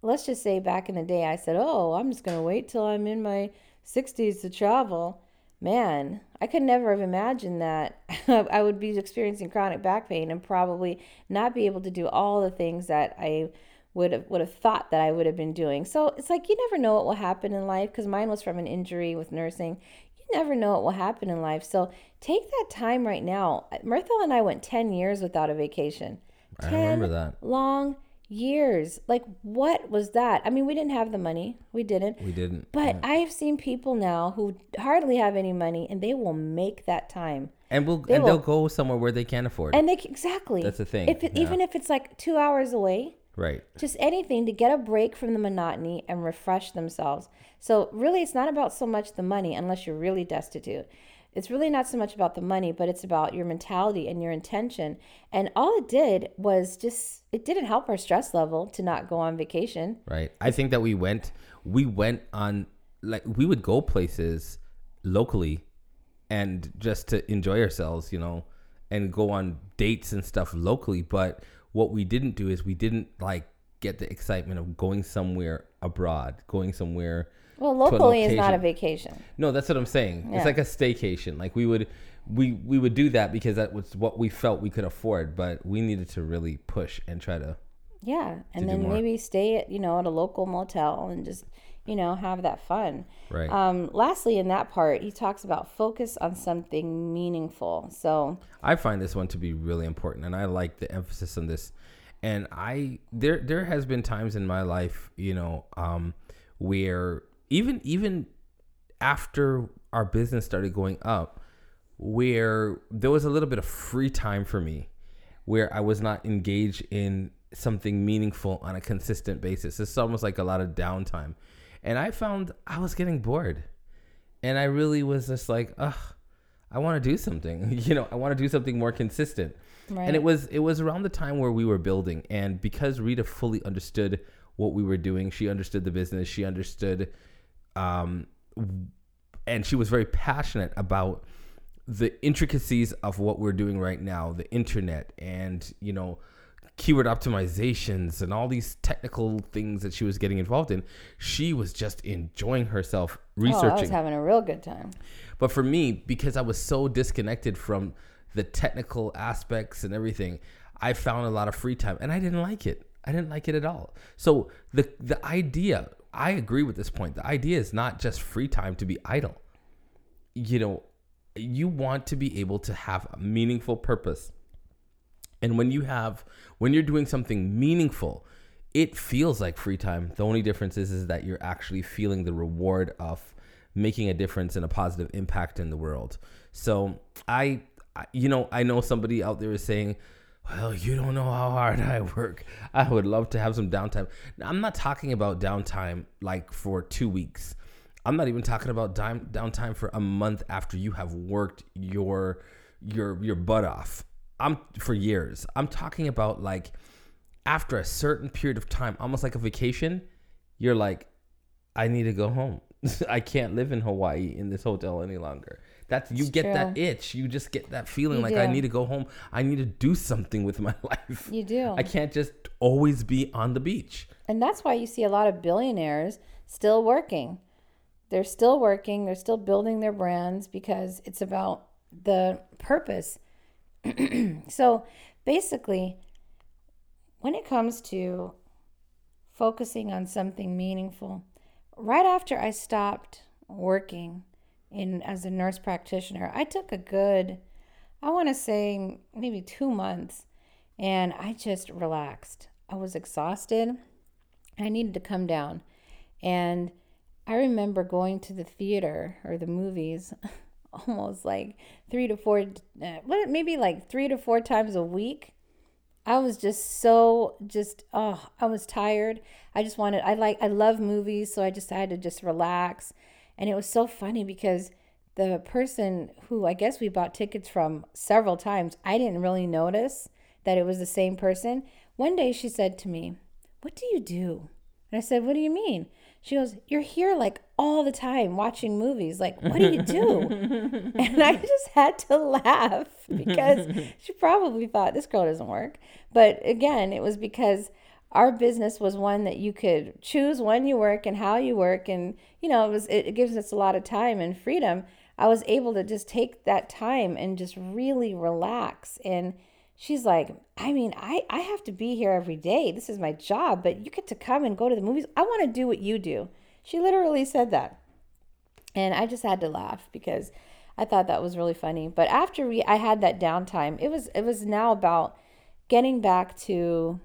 let's just say back in the day, I said, "Oh, I'm just gonna wait till I'm in my 60s to travel." Man, I could never have imagined that *laughs* I would be experiencing chronic back pain and probably not be able to do all the things that I would have would have thought that I would have been doing. So it's like you never know what will happen in life because mine was from an injury with nursing. You never know what will happen in life. So take that time right now. Mirthell and I went 10 years without a vacation. I remember that. Long years. Like what was that? I mean, we didn't have the money. We didn't. We didn't. But I have seen people now who hardly have any money and they will make that time. and we'll they and will- they'll go somewhere where they can afford. It. And they exactly. That's the thing, If it, yeah. even if it's like 2 hours away, right. just anything to get a break from the monotony and refresh themselves. So, really, it's not about so much the money unless you're really destitute. It's really not so much about the money, but it's about your mentality and your intention. And all it did was just, it didn't help our stress level to not go on vacation. Right. I think that we went we went on like we would go places locally and just to enjoy ourselves, you know, and go on dates and stuff locally, but what we didn't do is we didn't like get the excitement of going somewhere abroad, going somewhere Well, locally is not a vacation. No, that's what I'm saying. Yeah. It's like a staycation. Like we would we we would do that because that was what we felt we could afford, but we needed to really push and try to Yeah. And do then maybe stay at, you know, at a local motel and just, you know, have that fun. right. Um, lastly, in that part, he talks about focus on something meaningful. So, I find this one to be really important, and I like the emphasis on this. And I there there has been times in my life, you know, um, where even even after our business started going up, where there was a little bit of free time for me, where I was not engaged in something meaningful on a consistent basis. It's almost like a lot of downtime, and I found I was getting bored, and I really was just like, ugh. I want to do something. *laughs* You know, I want to do something more consistent. right. And it was it was around the time where we were building, and because Rita fully understood what we were doing, she understood the business, she understood, um, and she was very passionate about the intricacies of what we're doing right now, the internet, and you know, keyword optimizations and all these technical things that she was getting involved in. She was just enjoying herself oh, I was having a real good time. But for me, because I was so disconnected from the technical aspects and everything, I found a lot of free time and I didn't like it. I didn't like it at all. So the the idea, I agree with this point. The idea is not just free time to be idle. You know, you want to be able to have a meaningful purpose. And when you have when you're doing something meaningful, it feels like free time. The only difference is is that you're actually feeling the reward of making a difference and a positive impact in the world. So I, I you know, I know somebody out there is saying, well, you don't know how hard I work. I would love to have some downtime. Now, I'm not talking about downtime like for two weeks. I'm not even talking about dime, downtime for a month after you have worked your your your butt off. I'm for years. I'm talking about like after a certain period of time, almost like a vacation. You're like, I need to go home. *laughs* I can't live in Hawaii in this hotel any longer. That's you It's get true. that itch. You just get that feeling You like I need to go home. I need to do something with my *laughs* life. You do. I can't just always be on the beach. And that's why you see a lot of billionaires still working. They're still working, they're still building their brands because it's about the purpose. *clears throat* so basically, when it comes to focusing on something meaningful, right after I stopped working in as a nurse practitioner, I took a good I want to say maybe 2 months and I just relaxed. I was exhausted. I needed to come down. And I remember going to the theater or the movies *laughs* almost like three to four, uh, what maybe like three to four times a week. I was just so just oh, I was tired. I just wanted I like I love movies, so I decided to just relax. And it was so funny because the person who I guess we bought tickets from several times, I didn't really notice that it was the same person. One day she said to me, "What do you do?" And I said, "What do you mean?" She goes, "You're here like all the time watching movies. Like, what do you do?" *laughs* and I just had to laugh because she probably thought this girl doesn't work. But again, it was because our business was one that you could choose when you work and how you work and you know, it was it, gives us a lot of time and freedom. I was able to just take that time and just really relax and she's like, I mean, I, I have to be here every day. This is my job, but you get to come and go to the movies. I want to do what you do. She literally said that. And I just had to laugh because I thought that was really funny. But after we I had that downtime, it was it was now about getting back to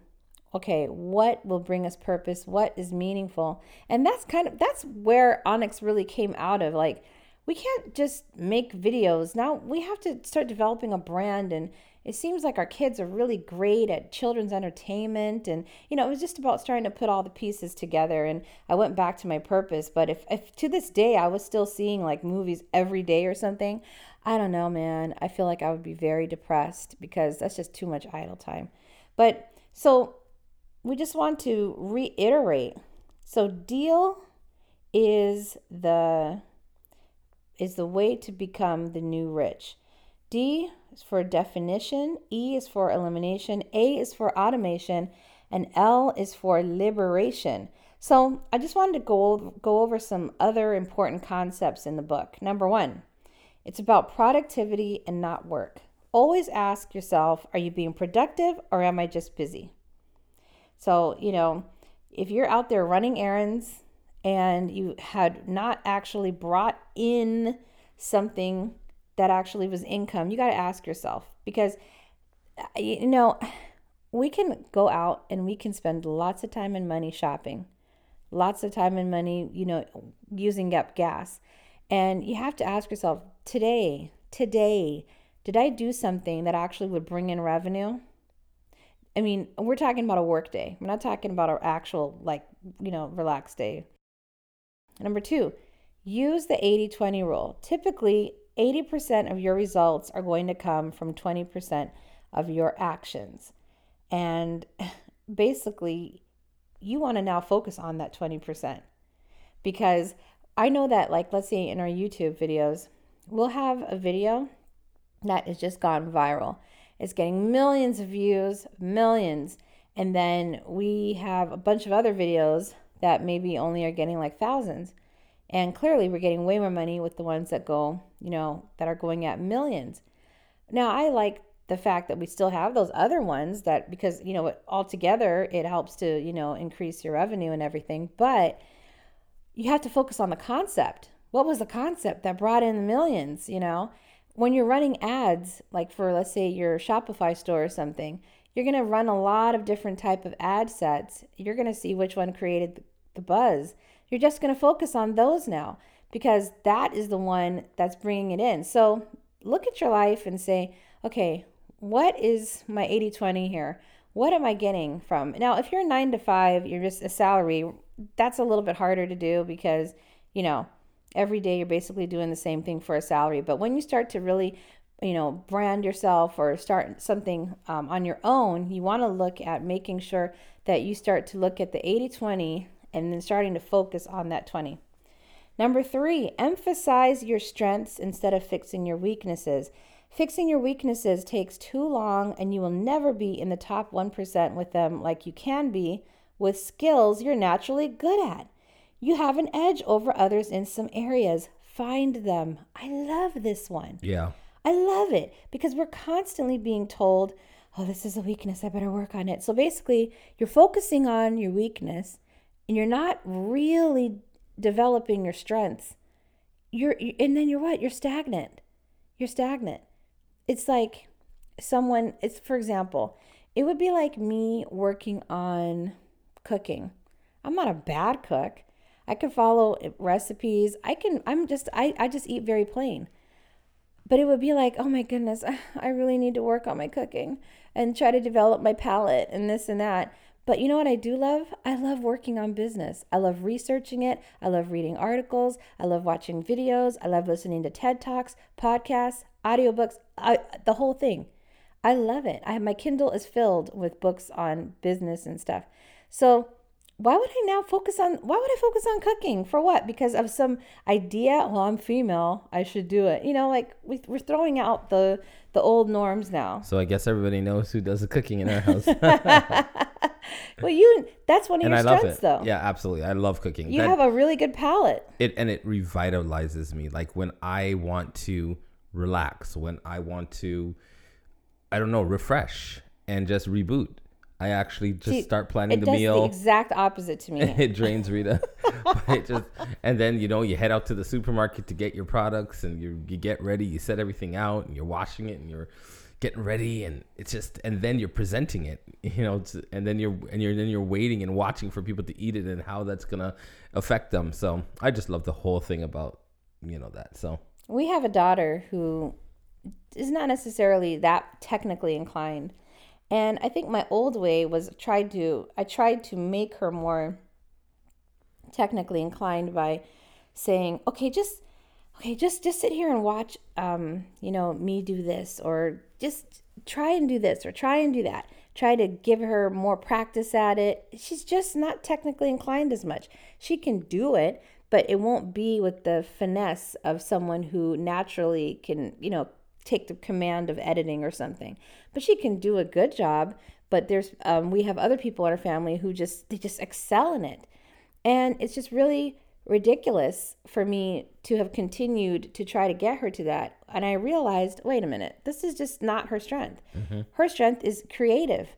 okay, what will bring us purpose? What is meaningful? And that's kind of that's where Onyx really came out of like we can't just make videos. Now we have to start developing a brand and it seems like our kids are really great at children's entertainment and you know it was just about starting to put all the pieces together and i went back to my purpose but if, if to this day i was still seeing like movies every day or something i don't know man i feel like i would be very depressed because that's just too much idle time but so we just want to reiterate so deal is the is the way to become the new rich D is for definition, E is for elimination, A is for automation, and L is for liberation. So, I just wanted to go go over some other important concepts in the book. Number 1, it's about productivity and not work. Always ask yourself, are you being productive or am I just busy? So, you know, if you're out there running errands and you had not actually brought in something that actually was income, you got to ask yourself because, uh, you know, we can go out and we can spend lots of time and money shopping, lots of time and money, you know, using up gas. And you have to ask yourself today, today, did I do something that actually would bring in revenue? I mean, we're talking about a work day. We're not talking about our actual, like, you know, relaxed day. Number two, use the 80 20 rule. Typically, 80% of your results are going to come from 20% of your actions. And *laughs* basically, you want to now focus on that 20% because I know that, like, let's say in our YouTube videos, we'll have a video that has just gone viral. It's getting millions of views, millions. And then we have a bunch of other videos that maybe only are getting like thousands. And clearly, we're getting way more money with the ones that go, you know, that are going at millions. Now, I like the fact that we still have those other ones that because, you know, altogether it helps to, you know, increase your revenue and everything. But you have to focus on the concept. What was the concept that brought in the millions, you know? When you're running ads, like for let's say your Shopify store or something, you're going to run a lot of different type of ad sets. You're going to see which one created the buzz. You're just going to focus on those now because that is the one that's bringing it in. So, look at your life and say, okay, what is my 80 20 here? What am I getting from? Now, if you're nine to five, you're just a salary, that's a little bit harder to do because, you know, every day you're basically doing the same thing for a salary. But when you start to really, you know, brand yourself or start something um, on your own, you want to look at making sure that you start to look at the 80 20 and then starting to focus on that 20. Number three, emphasize your strengths instead of fixing your weaknesses. Fixing your weaknesses takes too long, and you will never be in the top 1% with them like you can be with skills you're naturally good at. You have an edge over others in some areas. Find them. I love this one. Yeah. I love it because we're constantly being told, oh, this is a weakness. I better work on it. So basically, you're focusing on your weakness and you're not really developing your strengths, you're and then you're what? You're stagnant. You're stagnant. It's like someone it's for example, it would be like me working on cooking. I'm not a bad cook. I can follow recipes. I can I'm just I, I just eat very plain. But it would be like, oh my goodness, *laughs* I really need to work on my cooking and try to develop my palate and this and that. But you know what I do love? I love working on business. I love researching it. I love reading articles. I love watching videos. I love listening to TED Talks, podcasts, audiobooks, I, the whole thing. I love it. I have, my Kindle is filled with books on business and stuff. So why would I now focus on why would I focus on cooking? For what? Because of some idea, well, I'm female, I should do it. You know, like we, we're throwing out the the old norms now. So I guess everybody knows who does the cooking in our *laughs* house. *laughs* well, you that's one of and your I love strengths it. though. Yeah, absolutely. I love cooking. You That- have a really good palate. it and it revitalizes me. Like when I want to relax, when I want to, I don't know, refresh and just reboot. I actually just See, start planning the meal. the exact opposite to me. *laughs* it drains Rita. *laughs* It just and then you know you head out to the supermarket to get your products and you you get ready, you set everything out and you're washing it and you're getting ready and it's just and then you're presenting it, *laughs* you know, and then you're and you're then you're waiting and watching for people to eat it and how that's gonna affect them. So I just love the whole thing about you know that. So we have a daughter who is not necessarily that technically inclined. And I think my old way was tried to I tried to make her more technically inclined by saying, "Okay, just okay, just just sit here and watch um, you know, me do this or just try and do this or try and do that." Try to give her more practice at it. She's just not technically inclined as much. She can do it, but it won't be with the finesse of someone who naturally can, you know, take the command of editing or something. But she can do a good job. But there's um, we have other people in our family who just they just excel in it, and it's just really ridiculous for me to have continued to try to get her to that. And I realized, wait a minute, this is just not her strength. Her strength is creative.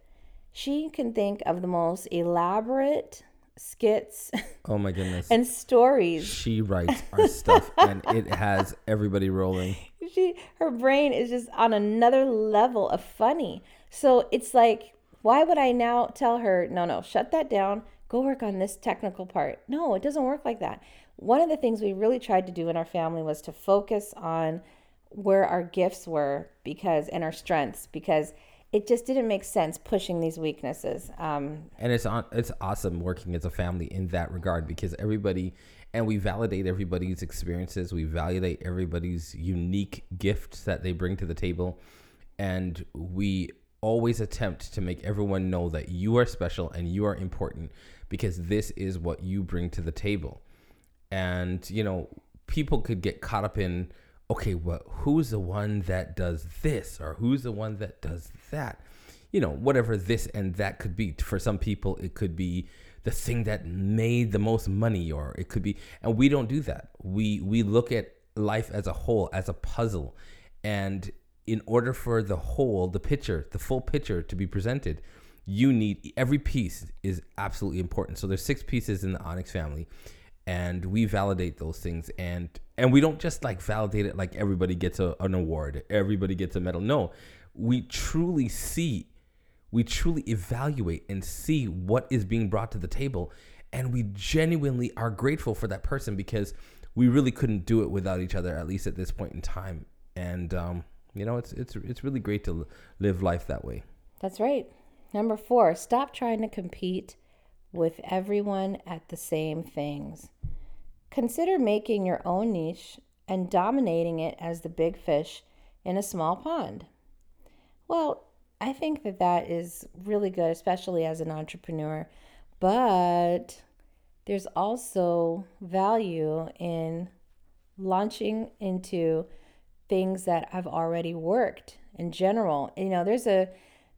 She can think of the most elaborate skits oh my goodness. *laughs* and stories she writes our stuff and it *laughs* has everybody rolling. She her brain is just on another level of funny. So it's like, why would I now tell her, no, no, shut that down, go work on this technical part? No, it doesn't work like that. One of the things we really tried to do in our family was to focus on where our gifts were because and our strengths because it just didn't make sense pushing these weaknesses. Um, and it's on it's awesome working as a family in that regard because everybody and we validate everybody's experiences. We validate everybody's unique gifts that they bring to the table. And we always attempt to make everyone know that you are special and you are important because this is what you bring to the table. And you know people could get caught up in okay well who's the one that does this or who's the one that does that? You know whatever this and that could be. For some people it could be the thing that made the most money or it could be and we don't do that. We we look at life as a whole as a puzzle. And in order for the whole the picture the full picture to be presented you need every piece is absolutely important. So there's six pieces in the onyx family and we validate those things. And and we don't just like validate it like everybody gets a, an award everybody gets a medal. No we truly see we truly evaluate and see what is being brought to the table and we genuinely are grateful for that person because we really couldn't do it without each other at least at this point in time and um, You know, it's it's it's really great to live life that way. That's right. Number four, stop trying to compete with everyone at the same things. Consider making your own niche and dominating it as the big fish in a small pond. Well, I think that that is really good, especially as an entrepreneur. But there's also value in launching into things that have already worked in general. You know, there's a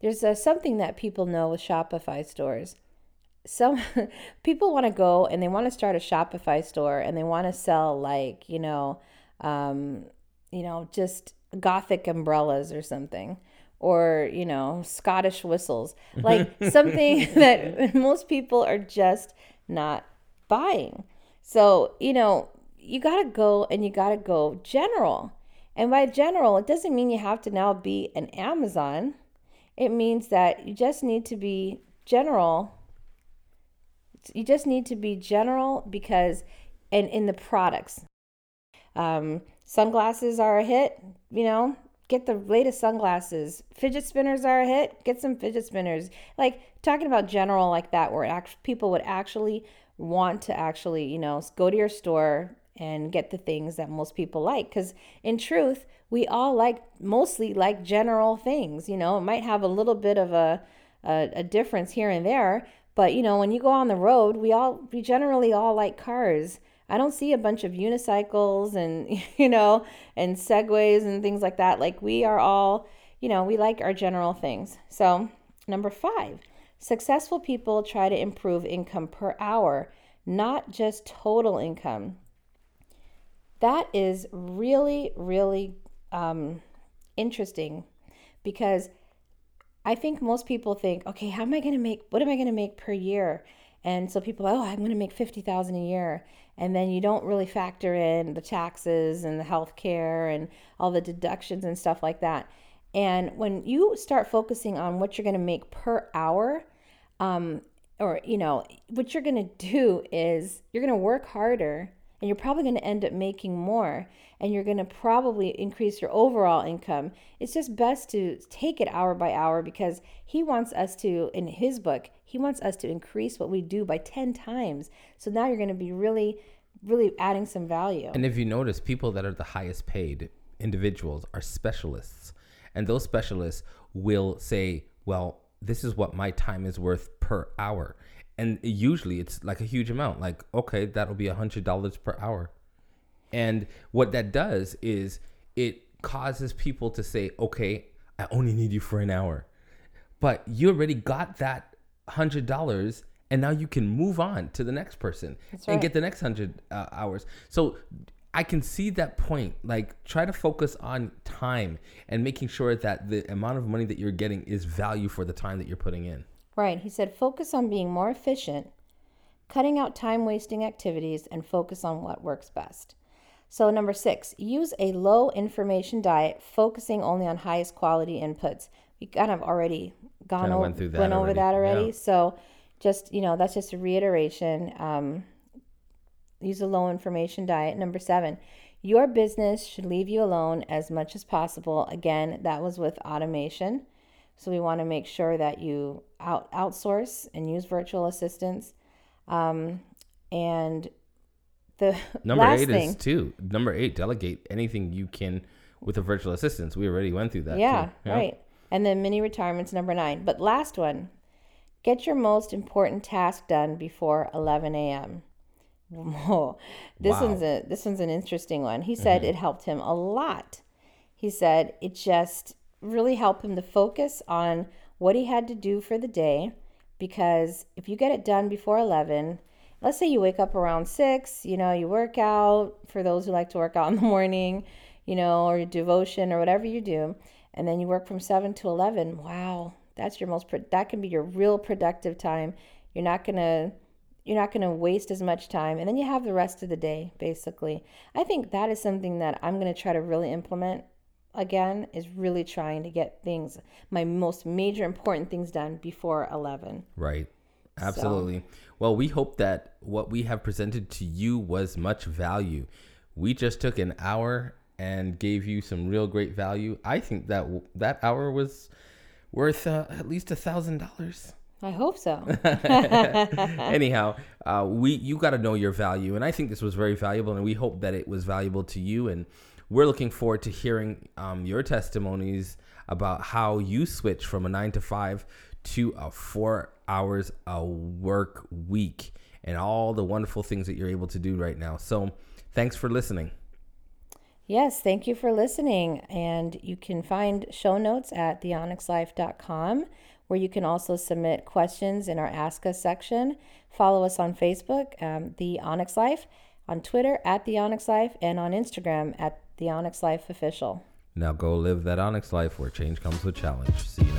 there's a, something that people know with Shopify stores. Some *laughs* people want to go and they want to start a Shopify store and they want to sell like, you know, um, you know, just gothic umbrellas or something or, you know, Scottish whistles. *laughs* Like something *laughs* that most people are just not buying. So, you know, you got to go and you got to go general. And by general, it doesn't mean you have to now be an Amazon. It means that you just need to be general. You just need to be general because, and in the products, um, sunglasses are a hit. You know, get the latest sunglasses. Fidget spinners are a hit. Get some fidget spinners. Like talking about general like that, where act- people would actually want to actually, you know, go to your store and get the things that most people like. Because in truth, we all like mostly like general things. You know, it might have a little bit of a, a, a difference here and there, but you know, when you go on the road, we all we generally all like cars. I don't see a bunch of unicycles and *laughs* you know and segways and things like that. Like we are all, you know, we like our general things. So, number 5. Successful people try to improve income per hour, not just total income. That is really, really um, interesting because I think most people think, okay, how am I going to make, what am I going to make per year? And so people, oh, I'm going to make 50,000 a year. And then you don't really factor in the taxes and the health care and all the deductions and stuff like that. And when you start focusing on what you're going to make per hour, um, or, you know, what you're going to do is you're going to work harder and you're probably going to end up making more and you're going to probably increase your overall income. It's just best to take it hour by hour because he wants us to, in his book, he wants us to increase what we do by 10 times. So now you're going to be really, really adding some value. And if you notice, people that are the highest paid individuals are specialists. And those specialists will say, well, this is what my time is worth per hour and usually it's like a huge amount like okay that'll be a hundred dollars per hour and what that does is it causes people to say okay i only need you for an hour but you already got that hundred dollars and now you can move on to the next person right. and get the next hundred uh, hours so I can see that point. Like, try to focus on time and making sure that the amount of money that you're getting is value for the time that you're putting in. Right. He said focus on being more efficient, cutting out time wasting activities, and focus on what works best. So, number six, use a low information diet, focusing only on highest quality inputs. We kind of already gone kind of went, that went over that already. Yeah. So, just, you know, that's just a reiteration. Um, use a low information diet. Number seven, your business should leave you alone as much as possible. Again, that was with automation. So we want to make sure that you out, outsource and use virtual assistants. Um, and the *laughs* number eight thing, is too. Number eight, delegate anything you can with a virtual assistant. We already went through that. Yeah, yeah, right. And then mini retirements, number nine. But last one, get your most important task done before 11 a.m. Whoa. *laughs* This wow. one's a this one's an interesting one. He said mm-hmm. it helped him a lot. He said it just really helped him to focus on what he had to do for the day because if you get it done before 11 let's say you wake up around 6 you know you work out for those who like to work out in the *laughs* morning you know or your devotion or whatever you do and then you work from 7 to 11 wow that's your most that can be your real productive time. You're not going to you're not going to waste as much time. And then you have the rest of the day basically. I think that is something that i'm going to try to really implement again is really trying to get things my most major important things done before 11 right. Absolutely. So. well we hope that what we have presented to you was much value. We just took an hour and gave you some real great value, I think that that hour was worth uh, at least a thousand dollars. I hope so. *laughs* Anyhow, uh, we you got to know your value, and I think this was very valuable, and we hope that it was valuable to you. And we're looking forward to hearing um, your testimonies about how you switch from a nine to five to a four hours a work week, and all the wonderful things that you're able to do right now. So, thanks for listening. Yes, thank you for listening. And you can find show notes at theonyxlife.com, where you can also submit questions in our Ask Us section. Follow us on Facebook, um, The Onyx Life, on Twitter at The Onyx Life, and on Instagram at The Onyx Life Official. Now go live that Onyx life where change comes with challenge. See ya.